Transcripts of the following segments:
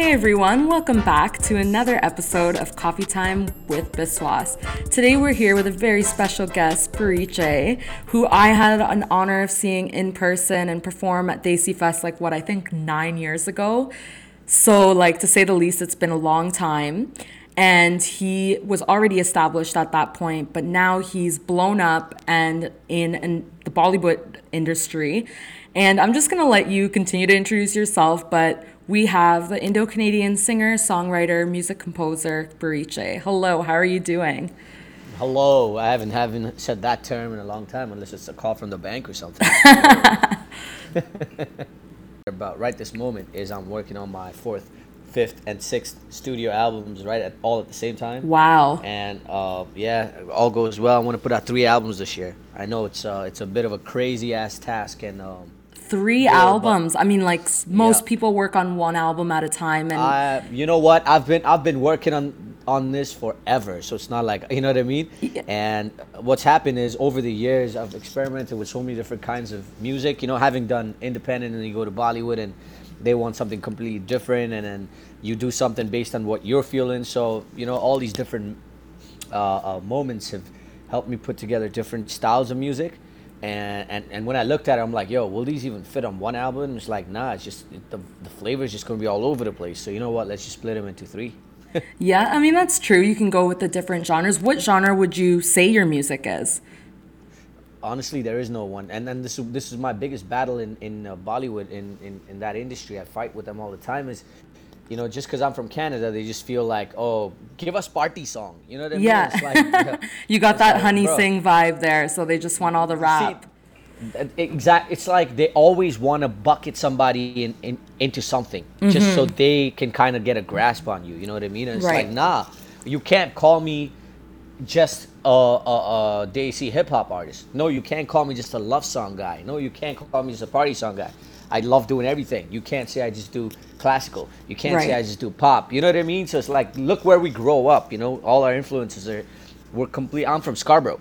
Hey everyone, welcome back to another episode of Coffee Time with Biswas. Today we're here with a very special guest, Parichay, who I had an honor of seeing in person and perform at Desi Fest like what I think nine years ago. So, like to say the least, it's been a long time. And he was already established at that point, but now he's blown up and in, in the Bollywood industry. And I'm just gonna let you continue to introduce yourself, but we have the Indo Canadian singer, songwriter, music composer, Parichay. Hello, how are you doing? Hello, I haven't haven't said that term in a long time, unless it's a call from the bank or something. About right this moment is I'm working on my fourth, fifth, and sixth studio albums right at all at the same time. Wow. And uh, yeah, all goes well. I want to put out three albums this year. I know it's uh, it's a bit of a crazy ass task, and um, Three Yeah, albums. I mean, like most Yeah. people work on one album at a time, and you know what? I've been I've been working on on this forever, so it's not like you know what I mean. Yeah. And what's happened is over the years I've experimented with so many different kinds of music. You know, having done independent and you go to Bollywood and they want something completely different, and then you do something based on what you're feeling. So you know, all these different uh, uh, moments have helped me put together different styles of music. And, and, and when I looked at it, I'm like, yo, will these even fit on one album? And it's like, nah, it's just the, the flavor is just gonna be all over the place. So you know what? Let's just split them into three. yeah, I mean that's true. You can go with the different genres. What genre would you say your music is? Honestly, there is no one. And then this is- this is my biggest battle in in uh, Bollywood in, in in that industry. I fight with them all the time. Is you know, just because I'm from Canada, they just feel like, oh, give us party song. You know what I mean? Yeah. Like, You got that like, Honey bro. Sing vibe there, so they just want all the rap. Exact. It's like they always want to bucket somebody in, in into something just so they can kind of get a grasp on you. You know what I mean? And it's Mm-hmm. Right. like, nah, you can't call me just a, a, a Desi hip hop artist. No, you can't call me just a love song guy. No, you can't call me just a party song guy. I love doing everything. You can't say I just do classical. You can't say I just do pop. You know what I mean? So it's like, look where we grow up. You know, all our influences are, we're complete. I'm from Scarborough.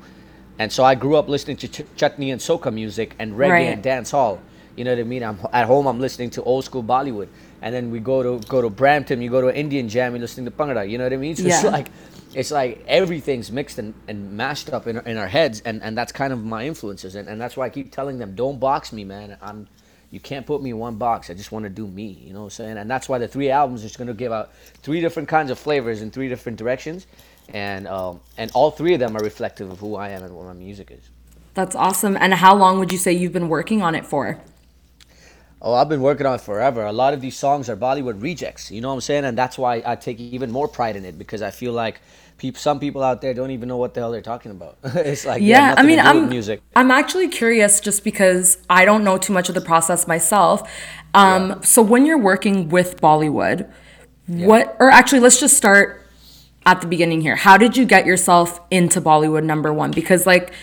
And so I grew up listening to ch- chutney and soca music and reggae Right. and dance hall. You know what I mean? I'm at home. I'm listening to old school Bollywood, and then we go to go to Brampton. You go to an Indian jam. You're listening to Bhangra. You know what I mean? So it's like, it's like everything's mixed and, and mashed up in, our- in our heads, and, and that's kind of my influences, and, and that's why I keep telling them, don't box me, man. I'm, you can't put me in one box. I just want to do me. You know what I'm saying? And that's why the three albums is going to give out three different kinds of flavors in three different directions, and um, and all three of them are reflective of who I am and what my music is. That's awesome. And how long would you say you've been working on it for? Oh, I've been working on it forever. A lot of these songs are Bollywood rejects. You know what I'm saying? And that's why I take even more pride in it because I feel like some people out there don't even know what the hell they're talking about. it's like Yeah, I mean, to do with I'm music. I'm actually curious just because I don't know too much of the process myself. Um, Yeah. So when you're working with Bollywood, what or actually let's just start at the beginning here. How did you get yourself into Bollywood number one? Because like,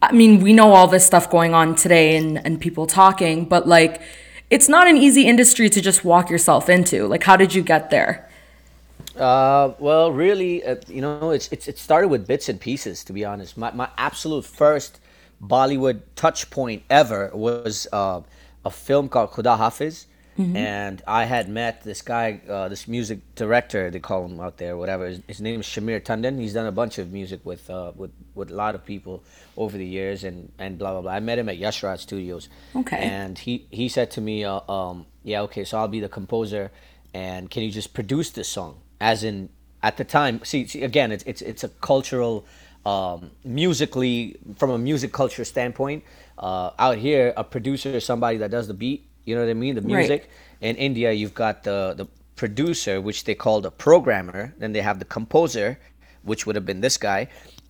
I mean, we know all this stuff going on today and and people talking, but like, it's not an easy industry to just walk yourself into. Like, how did you get there? Uh, well, really, uh, you know, it's, it's it started with bits and pieces. To be honest, my my absolute first Bollywood touch point ever was uh, a film called Khuda Hafiz, and I had met this guy, uh, this music director, they call him out there, whatever. His, his name is Shamir Tandon. He's done a bunch of music with uh, with with a lot of people over the years, and and blah blah blah. I met him at Yashraj Studios. Okay. And he he said to me, uh, um, yeah, okay, so I'll be the composer, and can you just produce this song? As in, at the time, see, see again, it's it's it's a cultural, um, musically from a music culture standpoint. Uh, out here, a producer is somebody that does the beat. You know what I mean? The Right. music. In India, you've got the the producer, which they call the programmer. Then they have the composer, which would have been this guy,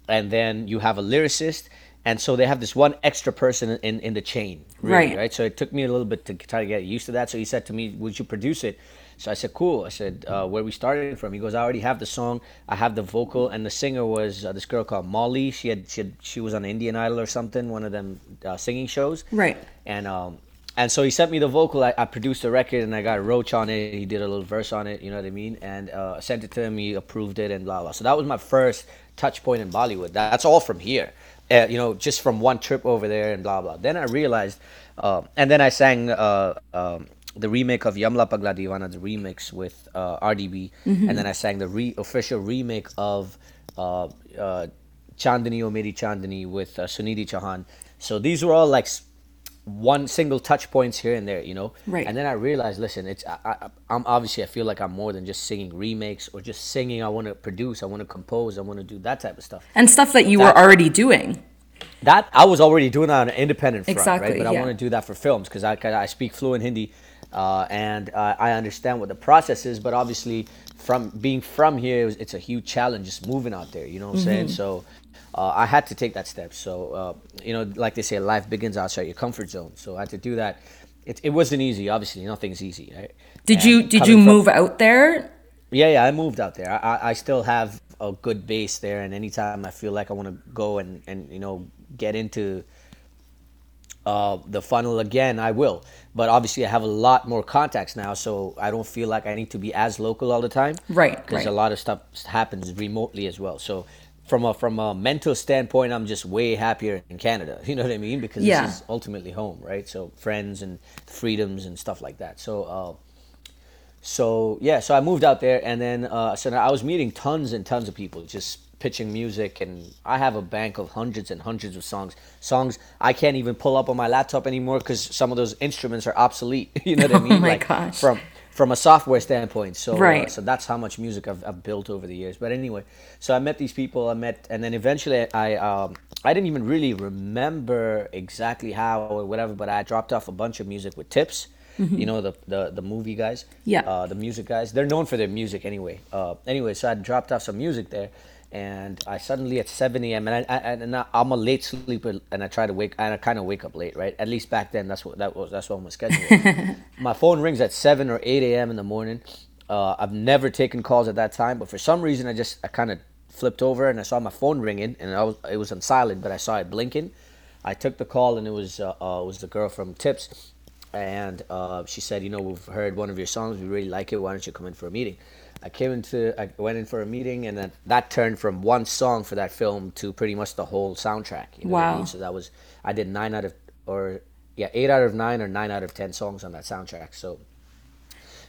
and then you have a lyricist. And so they have this one extra person in, in the chain, really, Right. right? So it took me a little bit to try to get used to that. So he said to me, "Would you produce it?" So I said, "Cool." I said, uh, "Where we started from?" He goes, "I already have the song. I have the vocal, and the singer was uh, this girl called Molly. She had she had, she was on Indian Idol or something, one of them uh, singing shows, Right. And um, and so he sent me the vocal. I, I produced the record, and I got Roach on it. He did a little verse on it. You know what I mean? And uh, sent it to him. He approved it, and blah blah. So that was my first touch point in Bollywood. That's all from here. Uh, you know, just from one trip over there and blah blah. Then I realized, uh, and then I sang uh, um, the remake of Yamla Pagla Deewana, the remix with uh, RDB, Mm-hmm. and then I sang the re- official remake of uh, uh, Chandani O Meri Chandani with uh, Sunidhi Chauhan. So these were all like one single touch points here and there, you know. Right. And then I realized, listen, it's I, I, I'm obviously I feel like I'm more than just singing remakes or just singing. I want to produce, I want to compose, I want to do that type of stuff. And stuff that you were already doing. That I was already doing that on an independent front, Exactly, right? But I want to do that for films because I, I speak fluent Hindi, uh, and uh, I understand what the process is. But obviously, from being from here, it was, it's a huge challenge just moving out there. You know what I'm saying? Mm-hmm. So uh, I had to take that step. So uh, you know, like they say, life begins outside your comfort zone. So I had to do that. It, it wasn't easy. Obviously, nothing's easy, right? Did And you did you from- move out there? yeah, yeah, I moved out there. I, I, I still have a good base there, and anytime I feel like I want to go and, and you know get into uh, the funnel again, I will. But obviously, I have a lot more contacts now, so I don't feel like I need to be as local all the time. Right, Because right. a lot of stuff happens remotely as well. So from a from a mental standpoint, I'm just way happier in Canada. You know what I mean? Because Yeah. this is ultimately home, right? So friends and freedoms and stuff like that. So. Uh, so yeah, so I moved out there, and then uh, so now I was meeting tons and tons of people, just pitching music, and I have a bank of hundreds and hundreds of songs. Songs I can't even pull up on my laptop anymore because some of those instruments are obsolete. You know what I mean? Oh my like gosh. from from a software standpoint. So uh, Right. so that's how much music I've, I've built over the years. But anyway, so I met these people. I met, and then eventually I um, I didn't even really remember exactly how or whatever, but I dropped off a bunch of music with tips. You know the, the the movie guys, Mm-hmm. Yeah. uh, the music guys. They're known for their music anyway. Uh, anyway, so I dropped off some music there, and I suddenly at 7 a.m. and I, I and I'm a late sleeper, and I try to wake and I kind of wake up late, right? At least back then, that's what that was. That's what my schedule was. my phone rings at 7 or 8 a.m. in the morning. Uh, I've never taken calls at that time, but for some reason, I just I kind of flipped over and I saw my phone ringing, and I was it was on silent, but I saw it blinking. I took the call, and it was uh, uh, it was the girl from Tips and uh, she said, "You know, we've heard one of your songs. We really like it. Why don't you come in for a meeting?" I came into, I went in for a meeting, and then that turned from one song for that film to pretty much the whole soundtrack. You know what I Wow. mean? So that was, I did nine out of, or yeah, eight out of nine or nine out of ten songs on that soundtrack. So,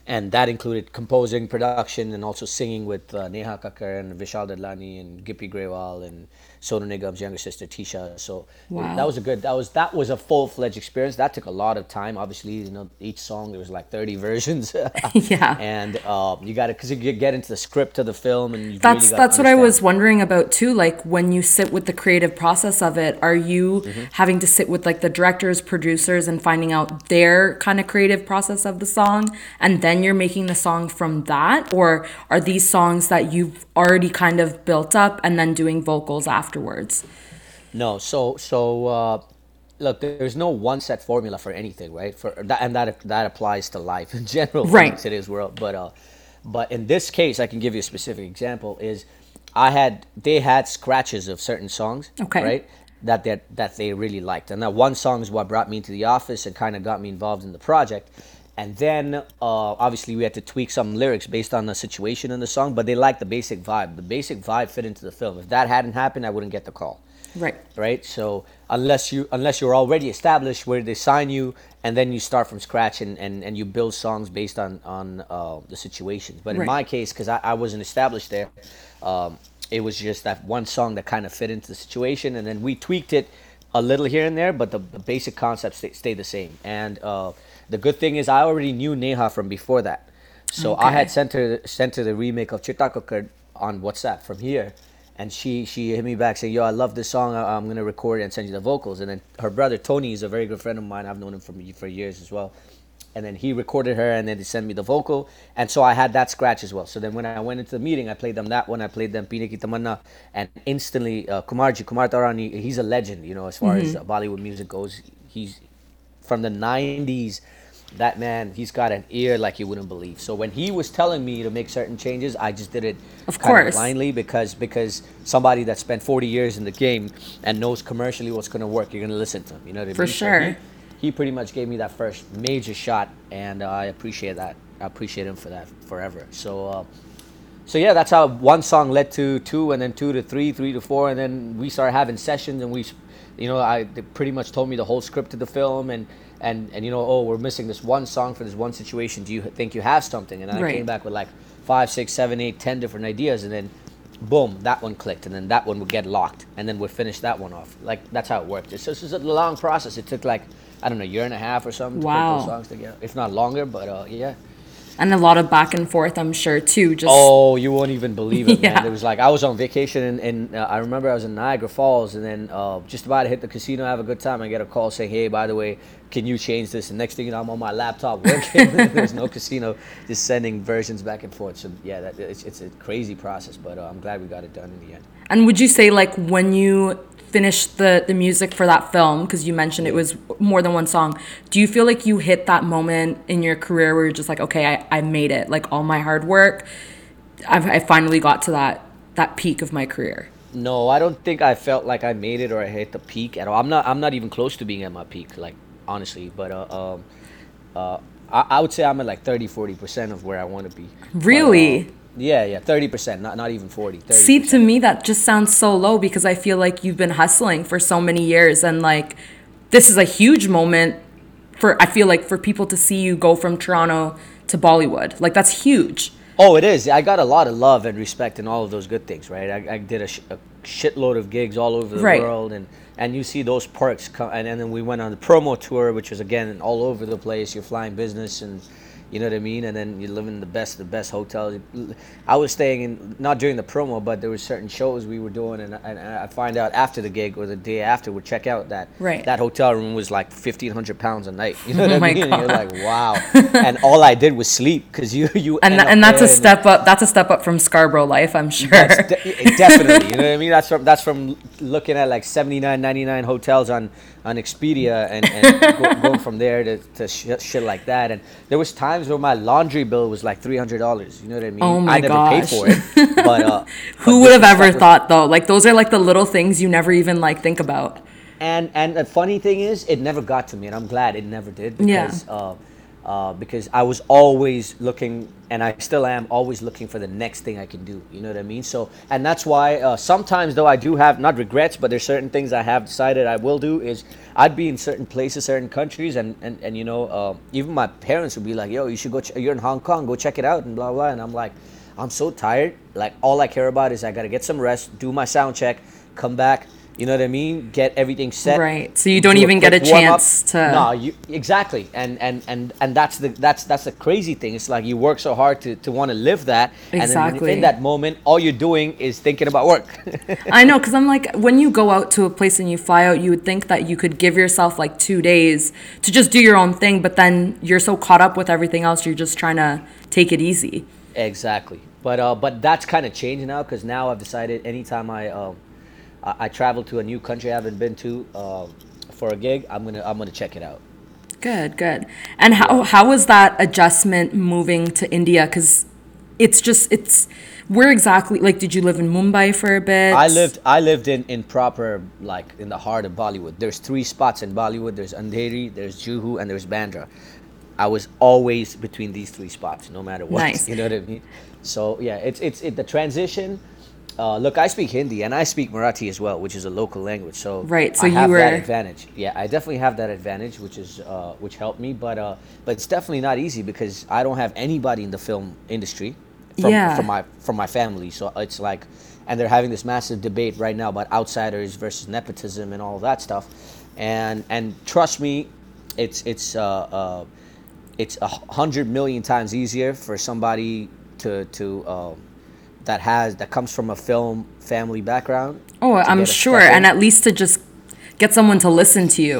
and that included composing, production, and also singing with uh, Neha Kakkar and Vishal Dadlani and Gippy Grewal and Sonu Nigam's younger sister Tisha. So Wow. that was a good. That was that was a full fledged experience. That took a lot of time. Obviously, you know, each song there was like thirty versions. Yeah. And uh, you got to because you get into the script of the film and you That's really that's what I was wondering about too. Like when you sit with the creative process of it, are you Mm-hmm. having to sit with like the directors, producers, and finding out their kind of creative process of the song, and then you're making the song from that, or are these songs that you've already kind of built up and then doing vocals afterwards? No, so so uh, look, there's no one set formula for anything, right? For that, and that that applies to life in general, Right. in today's world. But uh, but in this case, I can give you a specific example. Is I had they had scratches of certain songs, Okay. right? That that that they really liked, and that one song is what brought me into the office and kind of got me involved in the project. And then uh, obviously we had to tweak some lyrics based on the situation in the song, but they liked the basic vibe. The basic vibe fit into the film. If that hadn't happened, I wouldn't get the call Right. right? So unless you unless you're already established where they sign you and then you start from scratch and, and, and you build songs based on on uh, the situations. But in my case, because I, I wasn't established there, um, it was just that one song that kind of fit into the situation, and then we tweaked it a little here and there, but the, the basic concepts stay, stayed the same. And uh, the good thing is I already knew Neha from before that. So I had sent her sent her the remake of Chitta Kukkad on WhatsApp from here, and she she hit me back saying, "Yo, I love this song. I, I'm gonna record it and send you the vocals." And then her brother Tony is a very good friend of mine. I've known him for for years as well. And then he recorded her, and then he sent me the vocal, and so I had that scratch as well. So then when I went into the meeting, I played them that one. I played them Peene Ki Tamanna, and instantly uh, Kumarji Kumar Taurani, he's a legend, you know, as far as uh, Bollywood music goes. He's from the 90s that man he's got an ear like you wouldn't believe so when he was telling me to make certain changes i just did it Of kind course. blindly because because somebody that spent 40 years in the game and knows commercially what's going to work you're going to listen to him you know what i For mean So sure. he, he pretty much gave me that first major shot and uh, i appreciate that i appreciate him for that forever so uh, so yeah, that's how one song led to two, and then two to three, three to four, and then we started having sessions, and we, you know, I they pretty much told me the whole script of the film, and and and you know, oh, we're missing this one song for this one situation. Do you think you have something? And I Right. came back with like five, six, seven, eight, ten different ideas, and then boom, that one clicked, and then that one would get locked, and then we'd finish that one off. Like that's how it worked. It's just it's a long process. It took like I don't know, a year and a half or something to put Wow. those songs together, if not longer. But uh, yeah. And a lot of back and forth, I'm sure too. Just Oh, you won't even believe it, Yeah. man. It was like I was on vacation, and, and uh, I remember I was in Niagara Falls, and then uh, just about to hit the casino, have a good time. I get a call saying, "Hey, by the way, can you change this?" And next thing you know, I'm on my laptop working. There's no casino, just sending versions back and forth. So yeah, that, it's, it's a crazy process, but uh, I'm glad we got it done in the end. And would you say like when you finished the the music for that film because you mentioned it was more than one song, do you feel like you hit that moment in your career where you're just like, okay, I, I made it. Like all my hard work, I've, I finally got to that that peak of my career. No, I don't think I felt like I made it or I hit the peak at all. I'm not. I'm not even close to being at my peak, like honestly. But uh, um, uh, I, I would say I'm at like 30, 40 percent of where I want to be. But, uh, Really? yeah, yeah, thirty percent. Not not even 40. 30%. See, to me, that just sounds so low because I feel like you've been hustling for so many years, and like this is a huge moment for I feel like for people to see you go from Toronto to Bollywood. Like that's huge. Oh, it is. I got a lot of love and respect and all of those good things, right? I, I did a, sh- a shitload of gigs all over the Right. world, and and you see those perks come. And, and then we went on the promo tour, which was again all over the place. You're flying business, and you know what I mean. And then you're living in the best, the best hotels. I was staying in not during the promo, but there were certain shows we were doing, and, and I find out after the gig or the day after, we check out that Right. that hotel room was like fifteen hundred pounds a night. You know oh what Oh I mean? And you're like, wow. and all I did was sleep because you you And end tha- up and that's a step up. That's a step up from Scarborough life, I'm sure. de- definitely, you know what I mean. That's from that's from looking at like 79, 99 hotels on on Expedia and, and go, going from there to, to shit, shit like that. And there was times where my laundry bill was like three hundred dollars. You know what I mean? Oh my I never gosh. paid for it, but uh, Who would have ever thought though? Like those are like the little things you never even like think about. And and the funny thing is, it never got to me, and I'm glad it never did Yeah. because uh, uh, because I was always looking, and I still am always looking for the next thing I can do. You know what I mean? So, and that's why uh, sometimes though I do have not regrets, but there's certain things I have decided I will do. Is I'd be in certain places, certain countries, and and and you know, uh, even my parents would be like, "Yo, you should go. Ch- you're in Hong Kong, go check it out," and blah blah. And I'm like, I'm so tired. Like all I care about is I gotta get some rest, do my sound check, come back. You know what I mean? Get everything set. Right. So you don't do even get a quick warm-up. chance to- No, you exactly. And and and and that's the that's that's the crazy thing. It's like you work so hard to to want to live that, Exactly. in that moment, all you're doing is thinking about work. I know, because I'm like, when you go out to a place and you fly out, you would think that you could give yourself like two days to just do your own thing, but then you're so caught up with everything else, you're just trying to take it easy. exactly. But uh, but that's kind of changed now because now I've decided anytime I um I, I travel to a new country I haven't been to uh, for a gig, I'm gonna I'm gonna check it out. Good, good. And how how was that adjustment moving to India? Because it's just it's where exactly like did you live in Mumbai for a bit? I lived I lived in in proper like in the heart of Bollywood. There's three spots in Bollywood. There's Andheri, there's Juhu, and there's Bandra. I was always between these three spots, no matter what. Nice. You know what I mean? So yeah, it's it's it, the transition. Uh, look, I speak Hindi and I speak Marathi as well, which is a local language. So Right, so I you have that advantage. Yeah, I definitely have that advantage, which is uh, which helped me. But uh, but it's definitely not easy because I don't have anybody in the film industry from, Yeah. from my from my family. So it's like, and they're having this massive debate right now about outsiders versus nepotism and all that stuff. And and trust me, it's it's uh, uh, it's a hundred million times easier for somebody to to um, that has that comes from a film family background. oh, I'm sure, and at least to just get someone to listen to you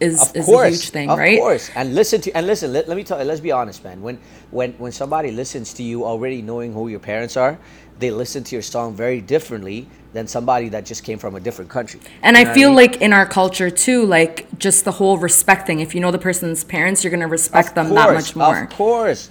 is of is course, a huge thing, of right? Of course. And listen to and listen. Let, let me tell you. Let's be honest, man. When when when somebody listens to you already knowing who your parents are, they listen to your song very differently than somebody that just came from a different country. And You I know what feel mean? like in our culture too, like just the whole respect thing. If you know the person's parents, you're gonna respect Of them that much more. Of course.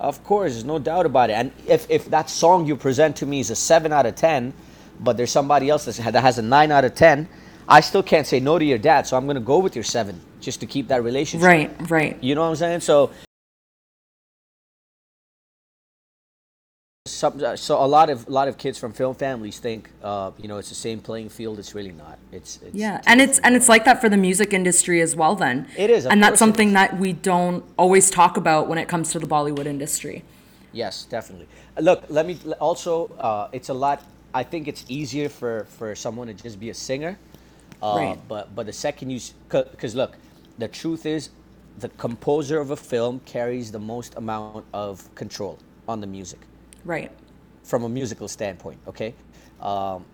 Of course, there's no doubt about it. And if, if that song you present to me is a 7 out of 10, but there's somebody else that has a 9 out of 10, I still can't say no to your dad. So I'm going to go with your 7 just to keep that relationship. Right, right. You know what I'm saying? So some uh, so a lot of a lot of kids from film families think uh, you know it's the same playing field. It's really not. It's, it's Yeah, and it's and it's like that for the music industry as well. Then It is, and that's something that we don't always talk about when it comes to the Bollywood industry. Yes, definitely. Look, let me also. Uh, it's a lot. I think it's easier for for someone to just be a singer. Uh, Right. But but the second you, because look, the truth is, the composer of a film carries the most amount of control on the music Right. from a musical standpoint. Okay. Um,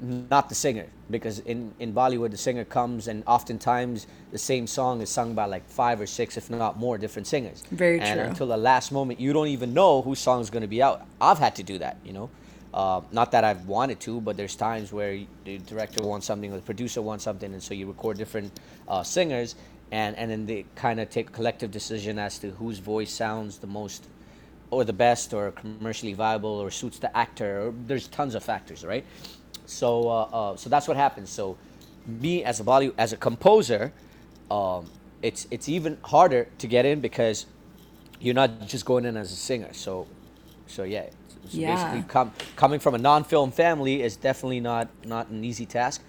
not the singer because in, in bollywood the singer comes and oftentimes the same song is sung by like five or six if not more different singers Very and true. until the last moment you don't even know whose song is going to be out i've had to do that you know uh, not that i've wanted to but there's times where the director wants something or the producer wants something and so you record different uh, singers and, and then they kind of take a collective decision as to whose voice sounds the most or the best or commercially viable or suits the actor or there's tons of factors right so uh, uh, so that's what happens so me as a Bollywood as a composer um, it's it's even harder to get in because you're not just going in as a singer so so yeah it's Yeah. basically com- coming from a non-film family is definitely not not an easy task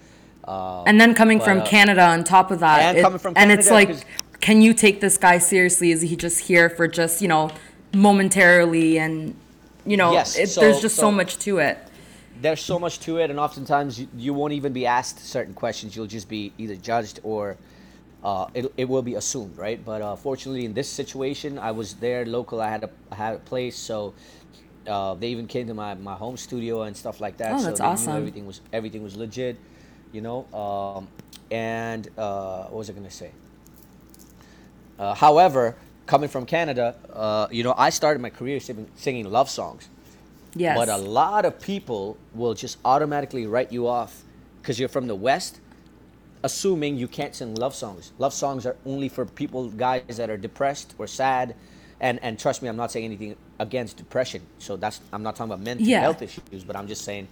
uh, And then coming But, from uh, Canada on top of that, and coming from canada, and it's like can you take this guy seriously? Is he just here for just you know momentarily and you know Yes, it, so- there's just so, so- much to it. there's so much to it, and oftentimes you, you won't even be asked certain questions. You'll just be either judged or uh, it, it will be assumed, right? But uh, fortunately, in this situation, I was there local. I had a I had a place, so uh, they even came to my, my home studio and stuff like that. Oh, so that's knew awesome. everything was everything was legit, you know. Um, and uh, what was I gonna say? Uh, however, coming from Canada, uh, you know, I started my career singing, singing love songs. Yes. But a lot of people will just automatically write you off because you're from the West, assuming you can't sing love songs. Love songs are only for people, guys that are depressed or sad. And, and trust me, I'm not saying anything against depression. So that's I'm not talking about mental Yeah. health issues, but I'm just saying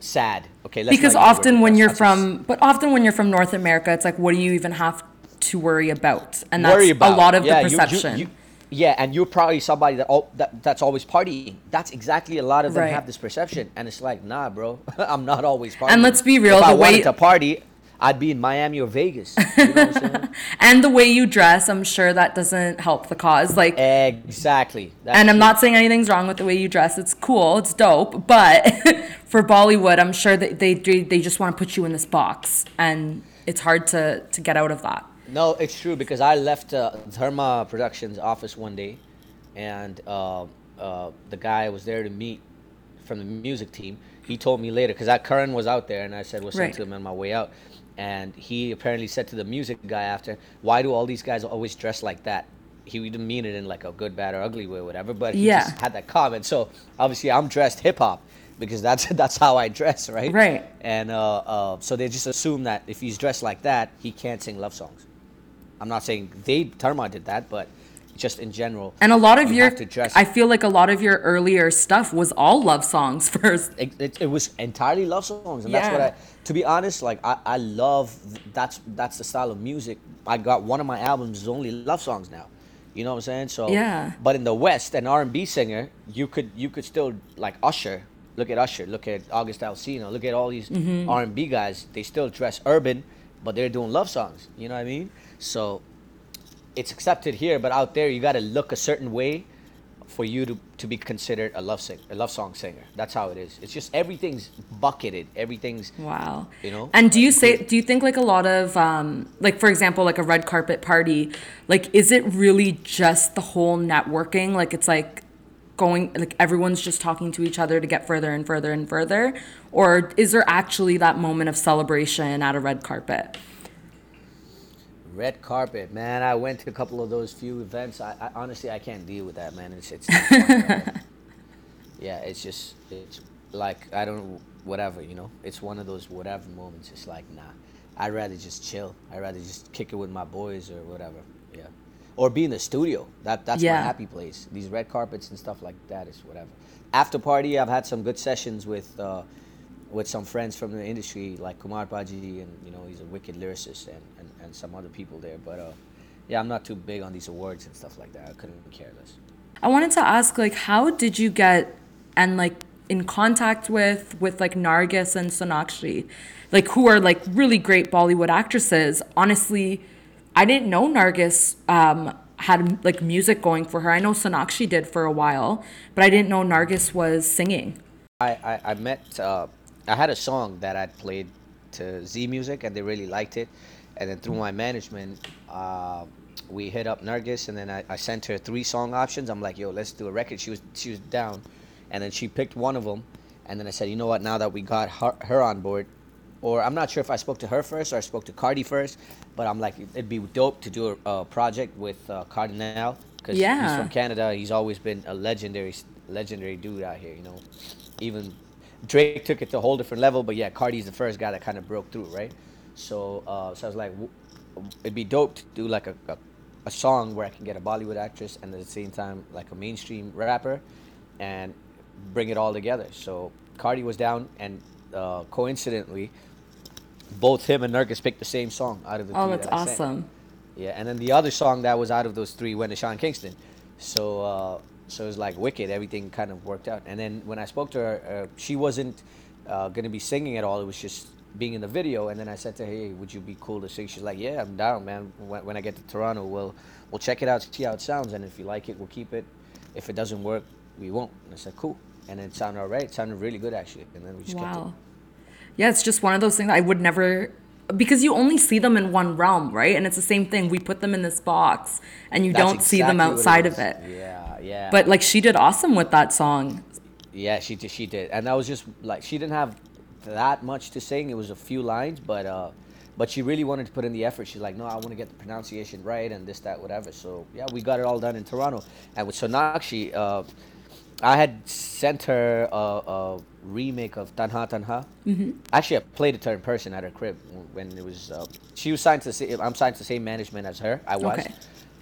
sad. Okay, let's because not use the word often when you're from but often when you're from North America, it's like what do you even have to worry about? And that's about a lot of yeah, the you- you- perception. you- yeah, and you're probably somebody that, al- that that's always partying. That's exactly a lot of them Right. have this perception, and it's like, nah, bro, I'm not always partying. And let's be real, If I the way- wanted to party, I'd be in Miami or Vegas. You know what and the way you dress, I'm sure that doesn't help the cause. Like exactly. That's and I'm true. not saying anything's wrong with the way you dress. It's cool. It's dope. But for Bollywood, I'm sure that they they they just want to put you in this box, and it's hard to to get out of that. No, it's true because I left uh, Dharma Productions office one day, and uh, uh, the guy I was there to meet from the music team. He told me later because Karan was out there, and I said what's up Right. to him on my way out, and he apparently said to the music guy after, "Why do all these guys always dress like that?" He didn't mean it in like a good, bad, or ugly way, or whatever. But he Yeah. just had that comment. So obviously, I'm dressed hip hop because that's that's how I dress, right? Right. And uh, uh, so they just assume that if he's dressed like that, he can't sing love songs. I'm not saying they Dharma did that, but just in general. And a lot of you your. I feel like a lot of your earlier stuff was all love songs first. it, it, it was entirely love songs, and that's what I. To be honest, like I, I love that's that's the style of music. I got one of my albums is only love songs now. You know what I'm saying? So Yeah. But in the West, an R&B singer, you could you could still like Usher. Look at Usher. Look at August Alsina. Look at all these Mm-hmm. R&B guys. They still dress urban, but they're doing love songs. You know what I mean? So it's accepted here, but out there you got to look a certain way for you to, to be considered a love sing a love song singer. That's how it is. It's just everything's bucketed. Everything's Wow. You know? And do you say do you think like a lot of um like for example like a red carpet party like is it really just the whole networking like it's like going like everyone's just talking to each other to get further and further and further or is there actually that moment of celebration at a red carpet? Red carpet, man. I went to a couple of those few events. I, I honestly I can't deal with that, man. It's it's not fun at all. yeah, it's just it's like I don't whatever, you know. It's one of those whatever moments. It's like nah. I'd rather just chill. I'd rather just kick it with my boys or whatever. Yeah. Or be in the studio. That that's Yeah. my happy place. These red carpets and stuff like that is whatever. After party, I've had some good sessions with uh, with some friends from the industry like Kumar Paji and you know he's a wicked lyricist and, and, and some other people there. But uh, yeah, I'm not too big on these awards and stuff like that. I couldn't care less. I wanted to ask like how did you get and like in contact with with like Nargis and Sonakshi, like who are like really great Bollywood actresses. Honestly, I didn't know Nargis um, had like music going for her. I know Sonakshi did for a while, but I didn't know Nargis was singing. I, I, I met, uh, I had a song that I'd played to Zee Music and they really liked it. And then through my management, uh, we hit up Nargis and then I, I sent her three song options. I'm like, yo, let's do a record. She was, she was down. And then she picked one of them. And then I said, you know what, now that we got her, her on board, or I'm not sure if I spoke to her first or I spoke to Cardi first, but I'm like, it'd be dope to do a, a project with uh, Kardinal because Yeah. he's from Canada. He's always been a legendary, legendary dude out here. You know, even Drake took it to a whole different level, but yeah, Cardi's the first guy that kind of broke through, right? So, uh, so I was like, w- it'd be dope to do like a, a, a song where I can get a Bollywood actress and at the same time like a mainstream rapper, and bring it all together. So Cardi was down, and uh, coincidentally, both him and Nargis picked the same song out of the Oh, that's that awesome. Yeah, and then the other song that was out of those three went to Sean Kingston. So uh, so it was like wicked. Everything kind of worked out. And then when I spoke to her, uh, she wasn't uh, gonna be singing at all. It was just being in the video. And then I said to her, "Hey, would you be cool to sing?" She's like, "Yeah, I'm down, man. When, when I get to Toronto, we'll we'll check it out, see how it sounds, and if you like it, we'll keep it. If it doesn't work, we won't." And I said, "Cool." And it sounded alright. It sounded really good actually. And then we just kept it. Wow. Yeah, it's just one of those things I would never because you only see them in one realm, right? And it's the same thing. We put them in this box and you That's don't see them exactly outside of it. Yeah, yeah. But like she did awesome with that song. Yeah, she did. She did, and that was just like she didn't have that much to sing. It was a few lines, but uh, but she really wanted to put in the effort. She's like, no, I want to get the pronunciation right and this, that, whatever. So yeah, we got it all done in Toronto. And with Sonakshi, uh, I had sent her a, a remake of Tanha Tanha. Mm-hmm. Actually, I played it to her in person at her crib when it was. Uh, she was signed to the same. I'm signed to the same management as her. I was. Okay.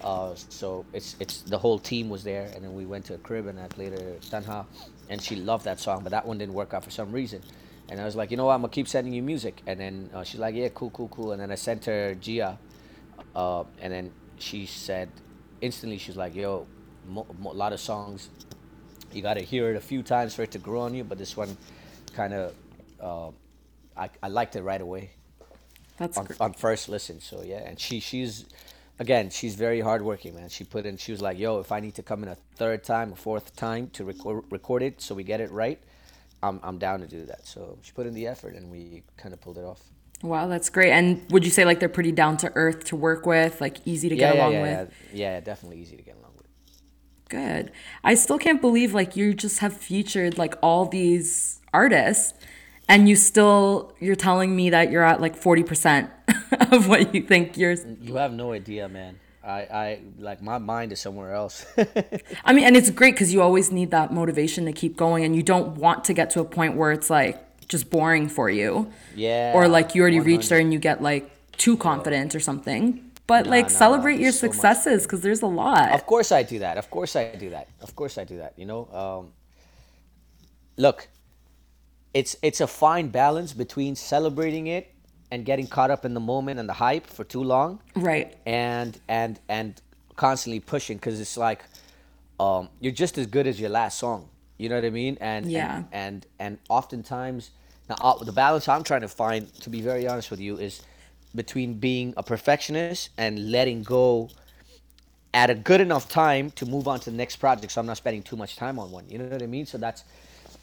Uh, so it's it's the whole team was there, and then we went to a crib and I played her Tanha, and she loved that song, but that one didn't work out for some reason. And I was like, you know what, I'm gonna keep sending you music, and then uh, she's like, yeah, cool, cool, cool. And then I sent her Gia, uh, and then she said, instantly, she's like, yo, mo- mo- a lot of songs, you gotta hear it a few times for it to grow on you, but this one, kind of, uh, I I liked it right away That's on, great. on first listen. So yeah, and she she's again she's very hardworking, man. She put in. She was like, "Yo, if I need to come in a third time, a fourth time to record record it, so we get it right, I'm I'm down to do that." So she put in the effort, and we kind of pulled it off. Wow, that's great. And would you say like they're pretty down to earth to work with, like easy to Yeah, get yeah, along yeah, with? yeah, yeah, definitely easy to get along with. Good. I still can't believe like you just have featured like all these artists and you still you're telling me that you're at like 40% of what you think you're You have no idea, man. I I like my mind is somewhere else. I mean and it's great cuz you always need that motivation to keep going and you don't want to get to a point where it's like just boring for you yeah. or like you already reached there and you get like too confident or something. But Nah, like nah, nah, celebrate your so successes cuz there's a lot. Of course I do that. Of course I do that. Of course I do that. You know, um, look, it's it's a fine balance between celebrating it and getting caught up in the moment and the hype for too long, Right. and and and constantly pushing because it's like um, you're just as good as your last song. You know what I mean? And Yeah. and and, and oftentimes now uh, the balance I'm trying to find, to be very honest with you, is between being a perfectionist and letting go at a good enough time to move on to the next project so i'm not spending too much time on one. You know what i mean? So that's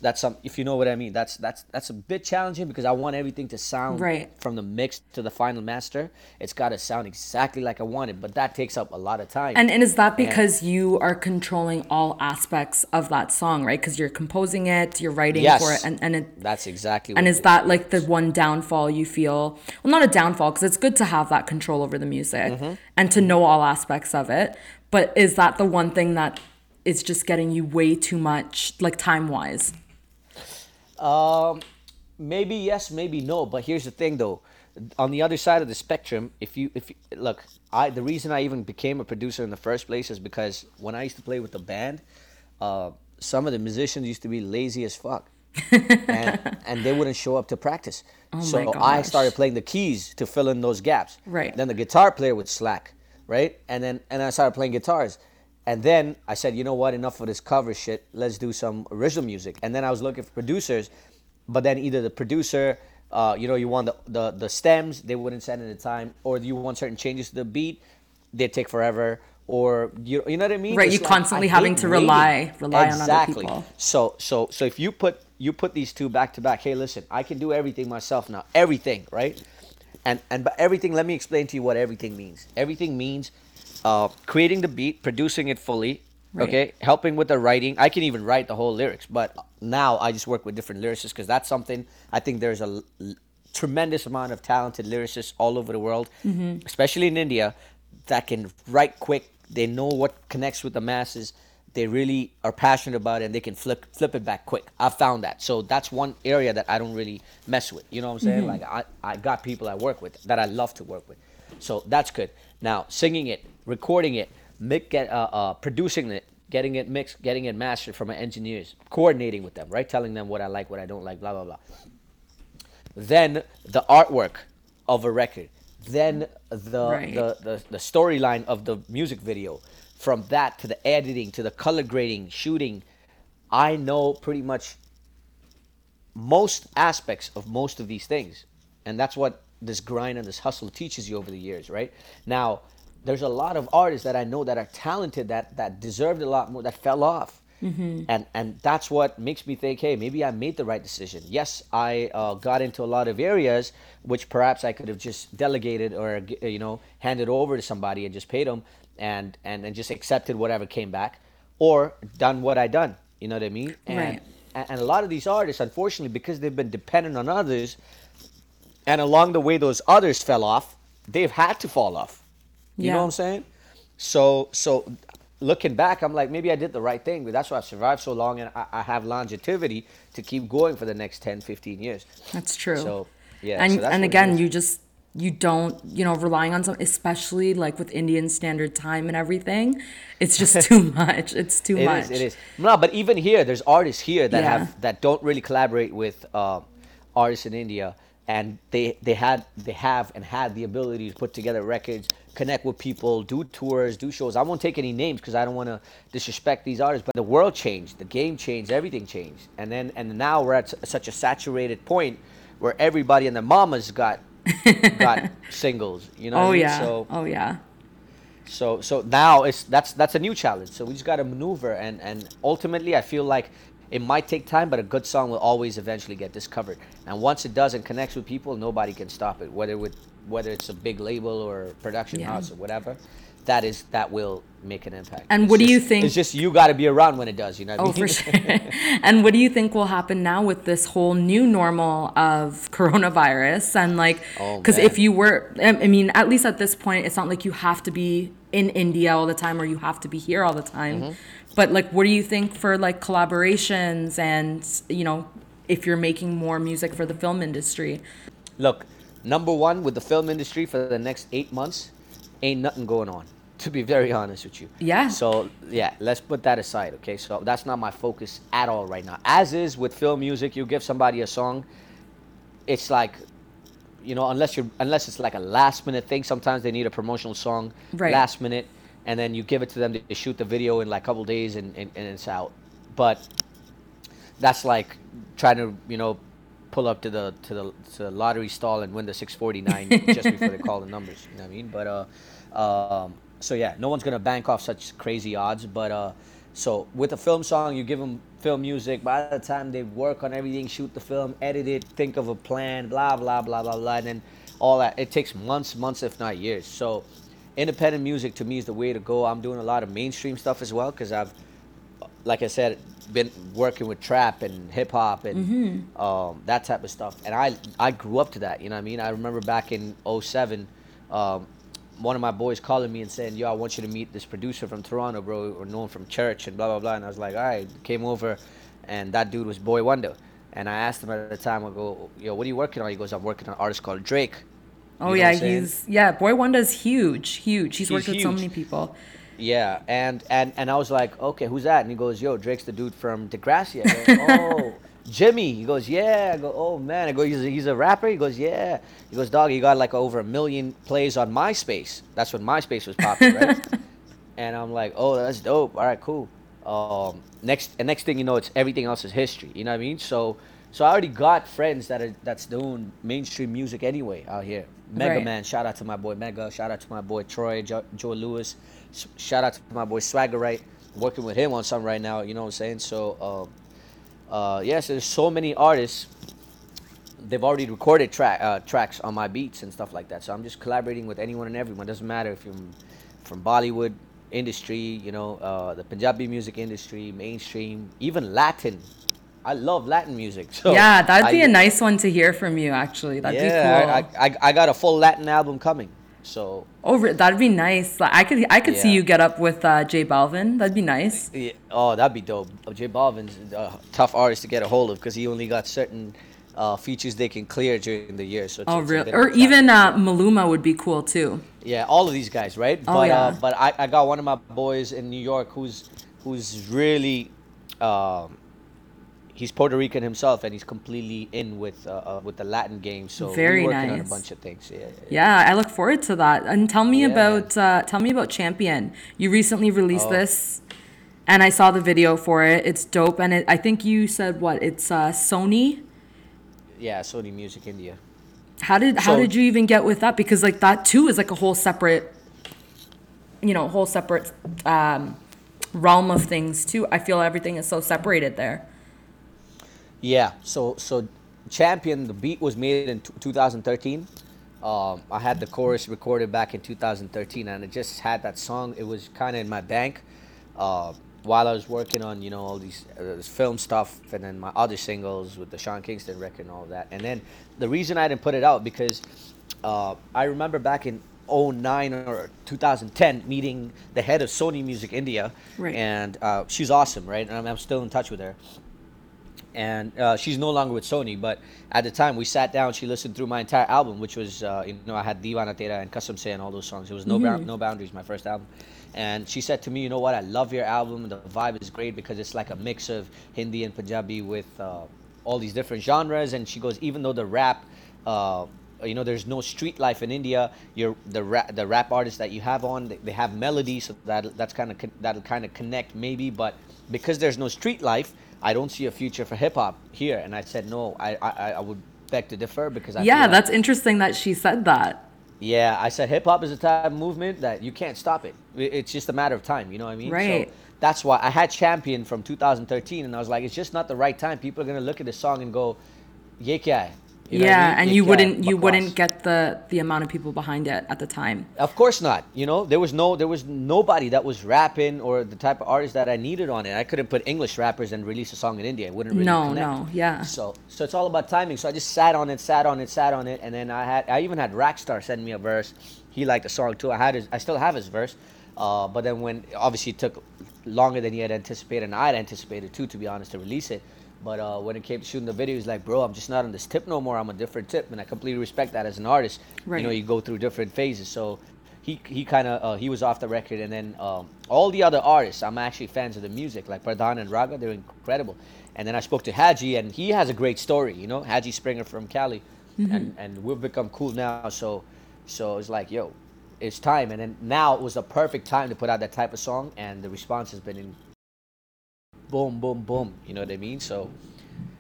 that's some if you know what i mean that's that's that's a bit challenging because i want everything to sound Right. from the mix to the final master it's got to sound exactly like i want it but that takes up a lot of time And, and is that because you are controlling all aspects of that song, right? Because you're composing it, you're writing yes for it, and, and it that's exactly and is that like the one downfall you feel? Well, not a downfall because it's good to have that control over the music Mm-hmm. and to know all aspects of it. But is that the one thing that is just getting you way too much, like time wise? Um, maybe yes, maybe no. But here's the thing, though. On the other side of the spectrum, if you if you, look, I the reason I even became a producer in the first place is because when I used to play with the band, uh, some of the musicians used to be lazy as fuck, and, and they wouldn't show up to practice. so my I started playing the keys to fill in those gaps. Right. Then the guitar player would slack, right? And then and I started playing guitars. And then I said, you know what? Enough of this cover shit. Let's do some original music. And then I was looking for producers, but then either the producer, uh, you know, you want the, the the stems, they wouldn't send in the time, or you want certain changes to the beat, they'd take forever. Or you, you know what I mean? Right, It's you're like, constantly having to waiting. rely- rely on other exactly. people. So so so if you put you put these two back to back, hey, listen, I can do everything myself now. Everything, right? And and but everything, let me explain to you what everything means. Everything means uh, creating the beat, producing it fully, Right. okay, helping with the writing. I can even write the whole lyrics, but now I just work with different lyricists because that's something I think there's a l- tremendous amount of talented lyricists all over the world, especially in India, that can write quick. They know what connects with the masses. They really are passionate about it, and they can flip flip it back quick. I found that, so that's one area that I don't really mess with. You know what I'm saying? Like I, I got people I work with that I love to work with, so that's good. Now singing it, recording it, mic- get, uh, uh, producing it, getting it mixed, getting it mastered from my engineers, coordinating with them, right? Telling them what I like, what I don't like, blah blah blah then the artwork of a record, then the Right. the, the, the storyline of the music video, from that to the editing to the color grading, shooting, I know pretty much most aspects of most of these things. And that's what this grind and this hustle teaches you over the years, right? Now, there's a lot of artists that I know that are talented that that deserved a lot more that fell off. And and that's what makes me think, hey, maybe I made the right decision. Yes, I uh, got into a lot of areas which perhaps I could have just delegated or you know handed over to somebody and just paid them and and and just accepted whatever came back, or done what I done. You know what I mean? And, Right. and and a lot of these artists, unfortunately, because they've been dependent on others, and along the way those others fell off, they've had to fall off. You Yeah. know what I'm saying? So so looking back, I'm like, maybe I did the right thing, but that's why I've survived so long and I, I have longevity to keep going for the next 10, 15 years. That's true. So, yeah, and so and again, you just you don't you know relying on some, especially like with Indian standard time and everything. It's just too much. It's too It much. is. It is. No, but even here, there's artists here that Yeah. have that don't really collaborate with uh, artists in India, and they they had they have and had the ability to put together records, connect with people, do tours, do shows. I won't take any names because I don't want to disrespect these artists. But the world changed, the game changed, everything changed, and then and now we're at such a saturated point where everybody and their mamas got got singles. You know? what I Oh mean? yeah. So oh yeah. so so now it's that's that's a new challenge. So we just got to maneuver, and and ultimately, I feel like it might take time, but a good song will always eventually get discovered. And once it does and connects with people, nobody can stop it. Whether with whether it's a big label or production Yeah. house or whatever, that is that will make an impact. And It's what do you think- It's just you got to be around when it does. You know. What I Oh, mean? for sure. and what do you think will happen now with this whole new normal of coronavirus? And like, Oh, because man. if you were, I I mean, at least at this point, it's not like you have to be in India all the time or you have to be here all the time. Mm-hmm. But like, what do you think for like collaborations and, you know, if you're making more music for the film industry? Look, number one with the film industry for the next eight months, ain't nothing going on. To be very honest with you. Yeah. So yeah, let's put that aside. Okay, so that's not my focus at all right now. As is with film music, you give somebody a song, it's like, you know, unless you're unless it's like a last minute thing. Sometimes they need a promotional song Right. last minute, and then you give it to them to shoot the video in like a couple days and, and, and it's out. But that's like trying to you know pull up to the to the, to the lottery stall and win the 649 just before they call the numbers you know what i mean but uh um so yeah no one's gonna bank off such crazy odds but uh so with a film song you give them film music by the time they work on everything shoot the film edit it think of a plan blah blah blah blah blah and then all that it takes months months if not years so independent music to me is the way to go i'm doing a lot of mainstream stuff as well because i've like I said, been working with trap and hip hop and um, that type of stuff. And I I grew up to that. You know what I mean? I remember back in 07, um, one of my boys calling me and saying, "Yo, I want you to meet this producer from Toronto, bro, or known from church and blah blah blah." And I was like, "All right." Came over, and that dude was Boi-1Da. And I asked him at the time, I go, "Yo, what are you working on?" He goes, "I'm working on an artist called Drake." Oh You know what yeah, he's yeah. Boi-1Da's huge, huge. He's, He's worked with so many people. Yeah, and and and I was like, okay, who's that? And he goes, yo, Drake's the dude from Degrassi. I go, oh, Jimmy. He goes, yeah. I go, oh man. I go, he's a, he's a rapper. He goes, yeah. He goes, dog, he got like over a million plays on MySpace. That's when MySpace was popular, right? and I'm like, oh, that's dope. All right, cool. Um, next and next thing you know, it's everything else is history. You know what I mean? So so I already got friends that are that's doing mainstream music anyway out here. Mega Right. Man, shout out to my boy Mega. Shout out to my boy Troy, jo- Joe Lewis. Shout out to my boy Swagger Right. Working with him on something right now. You know what I'm saying? So um, uh, yes, there's so many artists they've already recorded track uh, tracks on my beats and stuff like that. So I'm just collaborating with anyone and everyone. Doesn't matter if you're from Bollywood industry, you know, uh, the Punjabi music industry, mainstream, even Latin. I love Latin music. So yeah, that'd be a a nice one to hear from you. Actually, that'd be cool. yeah, I, I, I got a full Latin album coming. So oh, that'd be nice. Like, I could I could see you get up with uh, J Balvin. That'd be nice. yeah, oh, that'd be dope. J Balvin's a tough artist to get a hold of because he only got certain uh, features they can clear during the year. So Oh, really? Or even uh, Maluma would be cool too. Yeah, all of these guys, right? Oh, but yeah. uh, but I, I got one of my boys in New York who's who's really um, he's Puerto Rican himself and he's completely in with uh, uh, with the Latin game. So Very we're working on a nice. bunch of things. Yeah. yeah. Yeah, I look forward to that. And tell me Yeah, about uh, tell me about Champion. You recently released Oh. this, and I saw the video for it. It's dope, and it, I think you said what? It's uh, Sony. Yeah, Sony Music India. How did how So- did you even get with that? Because like that too is like a whole separate, you know, whole separate um, realm of things too. I feel everything is so separated there. Yeah. So so Champion, the beat was made in t- 2013. Um, I had the chorus recorded back in 2013, and it just had that song. It was kind of in my bank uh, while I was working on you know all these uh, this film stuff, and then my other singles with the Sean Kingston record and all that. And then the reason I didn't put it out because uh, I remember back in 09 or 2010 meeting the head of Sony Music India, Right. and uh, she's awesome, right? And I'm, I'm still in touch with her and uh, she's no longer with Sony. But at the time, we sat down. She listened through my entire album, which was uh, you know I had Divana Tera and Kasam Se and all those songs. It was no Bound- no boundaries, my first album. And she said to me, you know what? I love your album. The vibe is great because it's like a mix of Hindi and Punjabi with uh, all these different genres. And she goes, even though the rap. Uh, you know, there's no street life in India. You're the rap, the rap artists that you have on, they, they have melody, so that that's kind of that'll kind of connect maybe. But because there's no street life, I don't see a future for hip hop here. And I said no, I I, I would beg to differ because I yeah, feel like- that's interesting that she said that. yeah, I said hip hop is a type of movement that you can't stop it. It's just a matter of time. You know what I mean? Right. So that's why I had Champion from 2013, and I was like, it's just not the right time. People are gonna look at the song and go, "Ye kya hai?" You know what I yeah, mean? and Ye you wouldn't you Bakwas. wouldn't get the the amount of people behind it at the time. Of course not. You know, there was no, there was nobody that was rapping or the type of artist that I needed on it. I couldn't put English rappers and release a song in India. It wouldn't really No, connect. no, yeah. So, so it's all about timing. So I just sat on it, sat on it, sat on it, and then I had, I even had Raxstar send me a verse. He liked the song too. I had his, I still have his verse. Uh, but then when obviously it took longer than he had anticipated, and I had anticipated too, to be honest, to release it. But uh, when it came to shooting the video, he's like, "Bro, I'm just not on this tip no more. I'm a different tip," and I completely respect that as an artist. You know, you go through different phases. So he he kind of uh, he was off the record, and then um, all the other artists, I'm actually fans of the music, like Pradhan and Raga, they're incredible. And then I spoke to Haji, and he has a great story. You know, Haji Springer from Cali, and and we've become cool now. So so it's like, yo, it's time. And then now it was the perfect time to put out that type of song, and the response has been in boom, boom, boom. You know what I mean? So,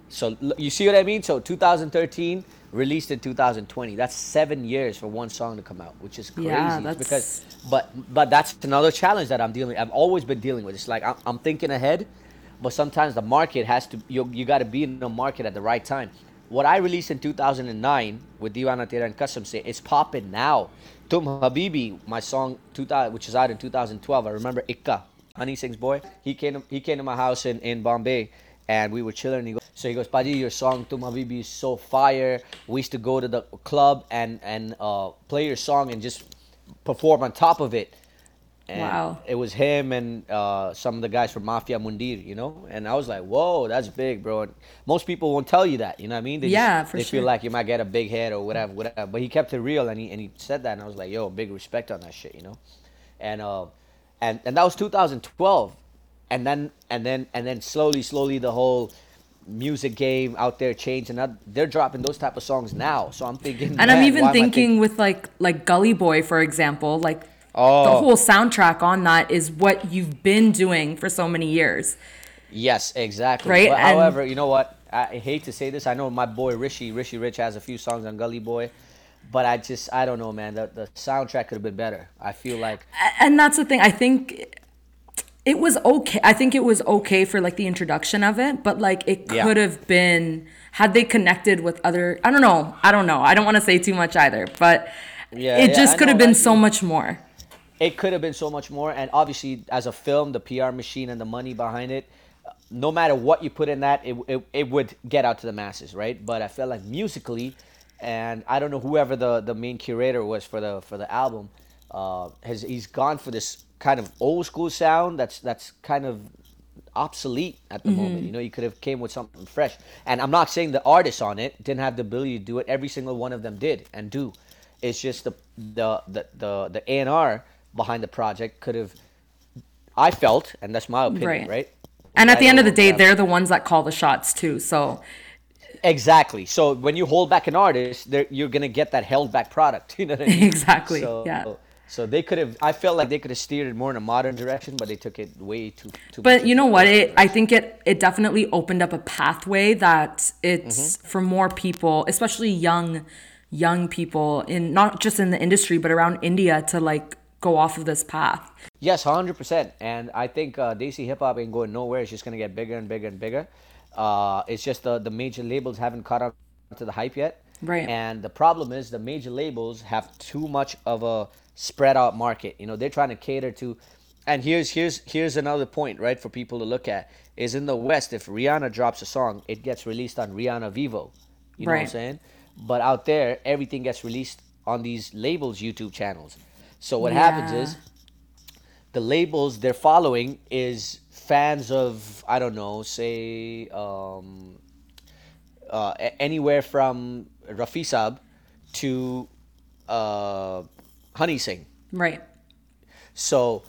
so you see what I mean? So 2013 released in 2020. That's seven years for one song to come out, which is crazy. Yeah, that's- because, but but that's another challenge that I'm dealing. I've always been dealing with. It's like I'm, I'm thinking ahead, but sometimes the market has to. You you got to be in the market at the right time. What I released in 2009 with Diwana Tera and Kasam Se, it's popping now. Tum Habibi, my song 2000, which is out in 2012. I remember Ikka, Honey Singh's boy. He came to, he came to my house in, in Bombay, and we were chilling. And he goes, so he goes, Paji, your song Tum Habibi is so fire. We used to go to the club and and uh, play your song and just perform on top of it. And Wow. It was him and uh, some of the guys from Mafia Mundeer, you know? And I was like, whoa, that's big, bro. And most people won't tell you that, you know what I mean? They Yeah, just, for They sure. feel like you might get a big head or whatever, whatever. But he kept it real and he, and he said that. And I was like, yo, big respect on that shit, you know? And, uh, and, and that was 2012. And then, and then, and then slowly, slowly the whole music game out there changed and they're dropping those type of songs now. So I'm thinking, And I'm even why am I think- thinking with like like Gully Boy, for example, like Oh. the whole soundtrack on that is what you've been doing for so many years. Yes, exactly. Right, and- however, you know what? I hate to say this. I know my boy Rishi, Rishi Rich has a few songs on Gully Boy, but I just I don't know, man. The the soundtrack could have been better. I feel like and that's the thing i think it was okay i think it was okay for like the introduction of it but like it Yeah. could have been had they connected with other i don't know i don't know i don't want to say too much either but Yeah, it yeah, just I could have been so much more it could have been so much more. And obviously, as a film, the PR machine and the money behind it, no matter what you put in that, it, it, it would get out to the masses, right? But I felt like musically, and I don't know whoever the, the main curator was for the for the album, uh, has he's gone for this kind of old school sound that's that's kind of obsolete at the moment. You know, you could have came with something fresh. And I'm not saying the artists on it didn't have the ability to do it. Every single one of them did and do. It's just the the the the the A and R behind the project could have. I felt, and that's my opinion, Right. right? and at the end of the day yeah. they're the ones that call the shots too so Exactly. So when you hold back an artist, you're gonna get that held back product. You know what I mean? Exactly, So, yeah. So they could have. I felt like they could have steered it more in a modern direction, but they took it way too. too but you know what it i think it it definitely opened up a pathway that it's Mm-hmm. for more people especially young young people in not just in the industry but around india to like go off of this path Yes, hundred percent. And I think uh, Desi hip hop ain't going nowhere. It's just gonna get bigger and bigger and bigger. Uh, it's just the the major labels haven't caught up to the hype yet. Right. And the problem is the major labels have too much of a spread out market. You know, they're trying to cater to. And here's here's here's another point, right, for people to look at is in the West. If Rihanna drops a song, it gets released on Rihanna Vevo. You know what I'm saying? But out there, everything gets released on these labels' YouTube channels. So what happens is the labels they're following is fans of I don't know, say um, uh, anywhere from Rafi Saab to uh, Honey Singh. right So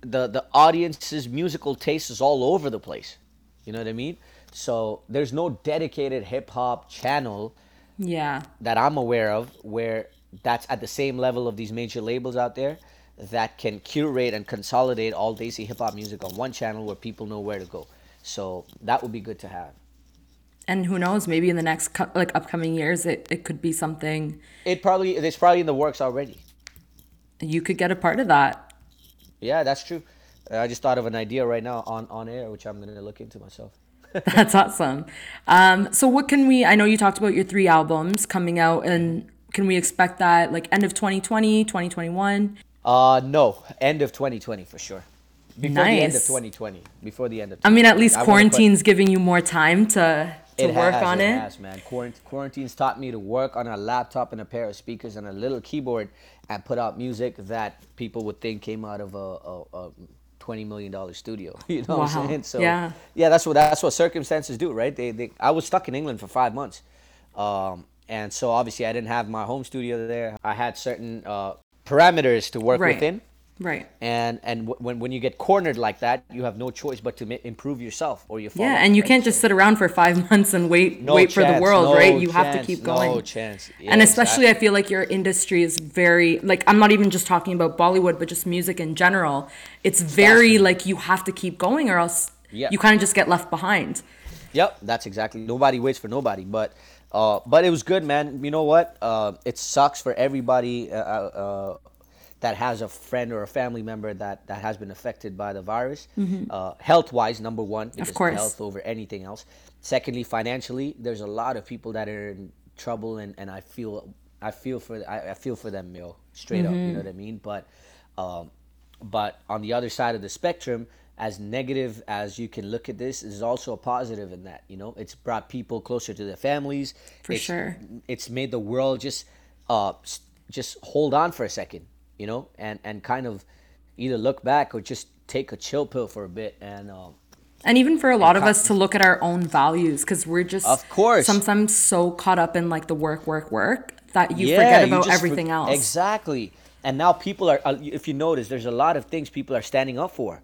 the the audience's musical taste is all over the place. You know what I mean? So there's no dedicated hip hop channel yeah that I'm aware of where that's at the same level of these major labels out there that can curate and consolidate all Desi hip hop music on one channel where people know where to go. So that would be good to have. and who knows maybe in the next like upcoming years it, it could be something It probably it's probably in the works already. you could get a part of that Yeah, that's true. I just thought of an idea right now on on air, which I'm gonna look into myself. that's awesome um so what can we i know you talked about your three albums coming out and can we expect that like end of 2020 2021 Uh, no, end of 2020 for sure. Before the end of 2020. Before the end of. i mean at least 2020. I wanna put- quarantine's giving you more time to to work has, on it, It Has, man. Quarant- quarantine's taught me to work on a laptop and a pair of speakers and a little keyboard and put out music that people would think came out of a, a, a twenty million dollar studio. You know what I'm saying? So Yeah. yeah, that's what that's what circumstances do, right? They, they I was stuck in England for five months, um, and so obviously I didn't have my home studio there. I had certain uh, parameters to work Right. within right and and w- when when you get cornered like that, you have no choice but to ma- improve yourself or you fall. yeah and you right? can't just sit around for five months and wait No wait for the world no right you have to chance, keep no going chance. and especially exactly. i feel like your industry is very like i'm not even just talking about bollywood but just music in general it's very like you have to keep going or else Yeah. you kind of just get left behind Yep, that's exactly. Nobody waits for nobody, but uh, but it was good, man. You know what? Uh, it sucks for everybody uh, uh, that has a friend or a family member that that has been affected by the virus. Uh, health wise, number one, because Mm-hmm. course. health over anything else. Secondly, financially, there's a lot of people that are in trouble, and, and I feel I feel for I, I feel for them, yo, straight up. You know what I mean? But um, but on the other side of the spectrum, as negative as you can look at this, is also a positive in that you know it's brought people closer to their families. For It's- sure. it's made the world just uh just hold on for a second, you know, and and kind of either look back or just take a chill pill for a bit and. Um, and even for a lot of us to look at our own values because we're just Of course. sometimes so caught up in like the work work work that you Yeah, forget about just everything for- else Exactly. And now people are, uh, if you notice, there's a lot of things people are standing up for.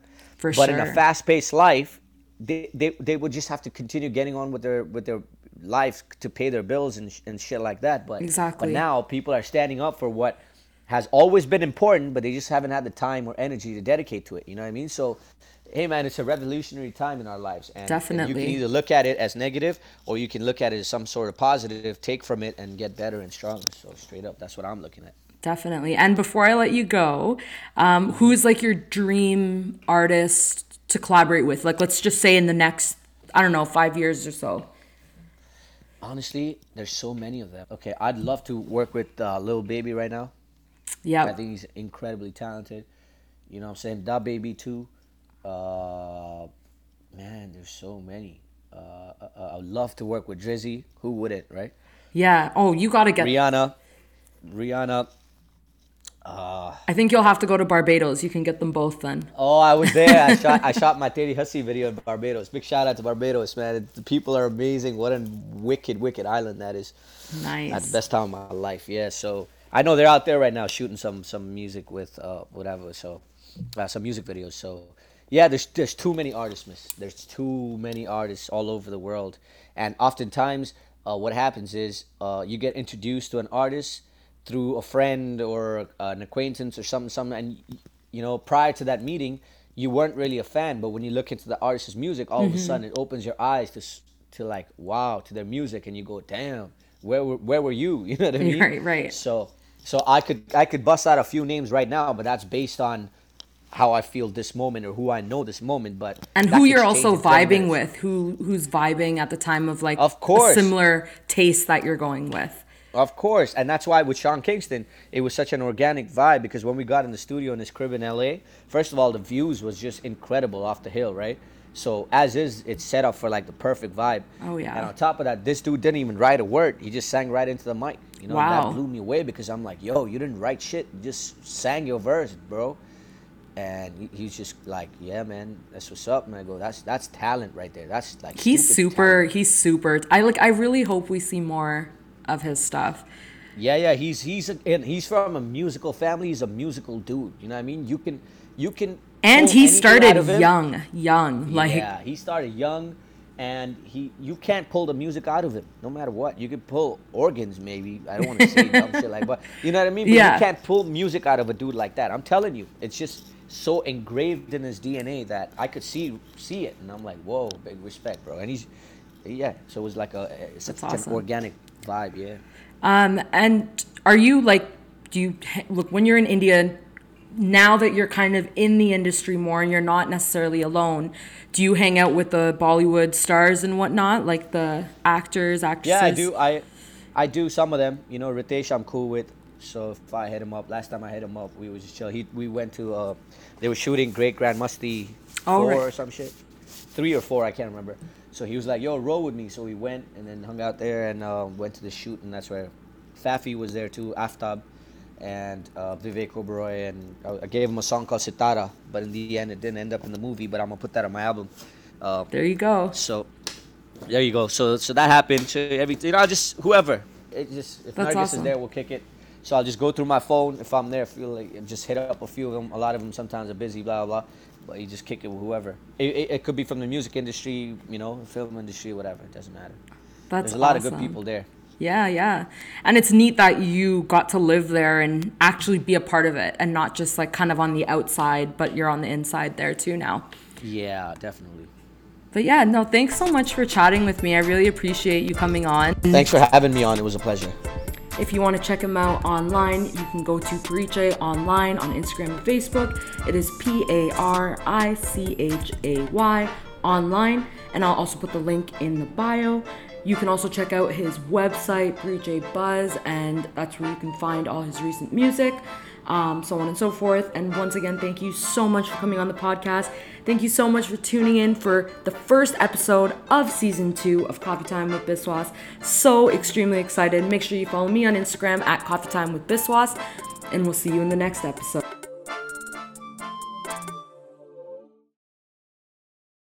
For but in a fast-paced life, they, they they would just have to continue getting on with their with their life to pay their bills and, and shit like that. But Exactly. But now people are standing up for what has always been important, but they just haven't had the time or energy to dedicate to it. You know what I mean? So, hey man, it's a revolutionary time in our lives, and, and you can either look at it as negative or you can look at it as some sort of positive, take from it, and get better and stronger. So straight up, that's what I'm looking at. Definitely. And before I let you go, um, who's like your dream artist to collaborate with? Like, let's just say in the next, I don't know, five years or so. Honestly, there's so many of them. Okay, I'd love to work with uh, Lil Baby right now. Yeah. I think he's incredibly talented. You know what I'm saying? Da Baby too. Uh, man, there's so many. Uh, uh, I'd love to work with Drizzy. Who wouldn't, right? Yeah. Oh, you got to get. Rihanna. Rihanna. I think you'll have to go to Barbados. You can get them both then. Oh, I was there. I shot I shot my Teddy Hussey video in Barbados. Big shout out to Barbados, man. The people are amazing. What a wicked, wicked island that is. Nice. the best time of my life. Yeah. So I know they're out there right now shooting some some music with uh whatever. So uh, some music videos. So yeah, there's there's too many artists, miss. There's too many artists all over the world, and oftentimes uh, what happens is uh, you get introduced to an artist through a friend or an acquaintance or something, something, and you know prior to that meeting you weren't really a fan, but when you look into the artist's music, all of a mm-hmm. sudden it opens your eyes to to like wow to their music, and you go damn. Where were, where were you? You know what I mean? Right, right. So so I could I could bust out a few names right now, but that's based on how I feel this moment or who I know this moment. But And who you're also vibing with, who who's vibing at the time of like Of course. similar taste that you're going with. Of course, and that's why with Sean Kingston, it was such an organic vibe because when we got in the studio in his crib in LA, first of all, the views was just incredible off the hill, right? So as is, it's set up for like the perfect vibe. Oh, yeah. And on top of that, this dude didn't even write a word; he just sang right into the mic. You know, Wow. that blew me away because I'm like, yo, you didn't write shit; you just sang your verse, bro. And he's just like, yeah, man, that's what's up. And I go, that's that's talent right there. That's like He's super. talent. He's super. I like. I really hope we see more of his stuff. Yeah, yeah, he's he's a, and he's from a musical family. He's a musical dude. You know what I mean? You can you can. And he started young, young. Like yeah, he started young, and he you can't pull the music out of him no matter what. You could pull organs maybe. I don't want to say dumb shit like, but you know what I mean? But Yeah. you can't pull music out of a dude like that. I'm telling you, it's just so engraved in his DNA that I could see see it, and I'm like, whoa, big respect, bro. And he's yeah, so it was like a it's such That's awesome. an organic vibe, yeah. Um, and are you like, do you look when you're in India? Now that you're kind of in the industry more and you're not necessarily alone, do you hang out with the Bollywood stars and whatnot, like the actors, actresses? Yeah, I do. I I do some of them. You know, Ritesh, I'm cool with. So if I hit him up, last time I hit him up, we was just chill. He we went to uh, they were shooting Great Grand Masti Oh, four right. or some shit, three or four, I can't remember. So he was like, "Yo, roll with me." So we went and then hung out there and uh, went to the shoot, and that's where Fafi was there too, Aftab, and uh, Vivek Oberoi, and I, gave him a song called Sitara, but in the end, it didn't end up in the movie. But I'm gonna put that on my album. Uh, There you go. so there you go. So so that happened. So everything, you know, just whoever. It just if That's Nargis awesome. is there, we'll kick it. So I'll just go through my phone if I'm there. Feel like just hit up a few of them. A lot of them sometimes are busy, blah blah. blah. But you just kick it with whoever. It, it, it could be from the music industry, you know, film industry, whatever. It doesn't matter. That's There's a lot of good people there. Yeah, yeah. And it's neat that you got to live there and actually be a part of it and not just like kind of on the outside, but you're on the inside there too now. Yeah, definitely. But yeah, no, thanks so much for chatting with me. I really appreciate you coming on. Thanks for having me on. It was a pleasure. If you want to check him out online, you can go to Parichay online on Instagram and Facebook. It is P A R I C H A Y online, and I'll also put the link in the bio. You can also check out his website, Parichay Buzz, and that's where you can find all his recent music, um, so on and so forth. And once again, thank you so much for coming on the podcast. Thank you so much for tuning in for the first episode of season two of Coffee Time with Biswas. So extremely excited. Make sure you follow me on Instagram at Coffee Time with Biswas, and we'll see you in the next episode.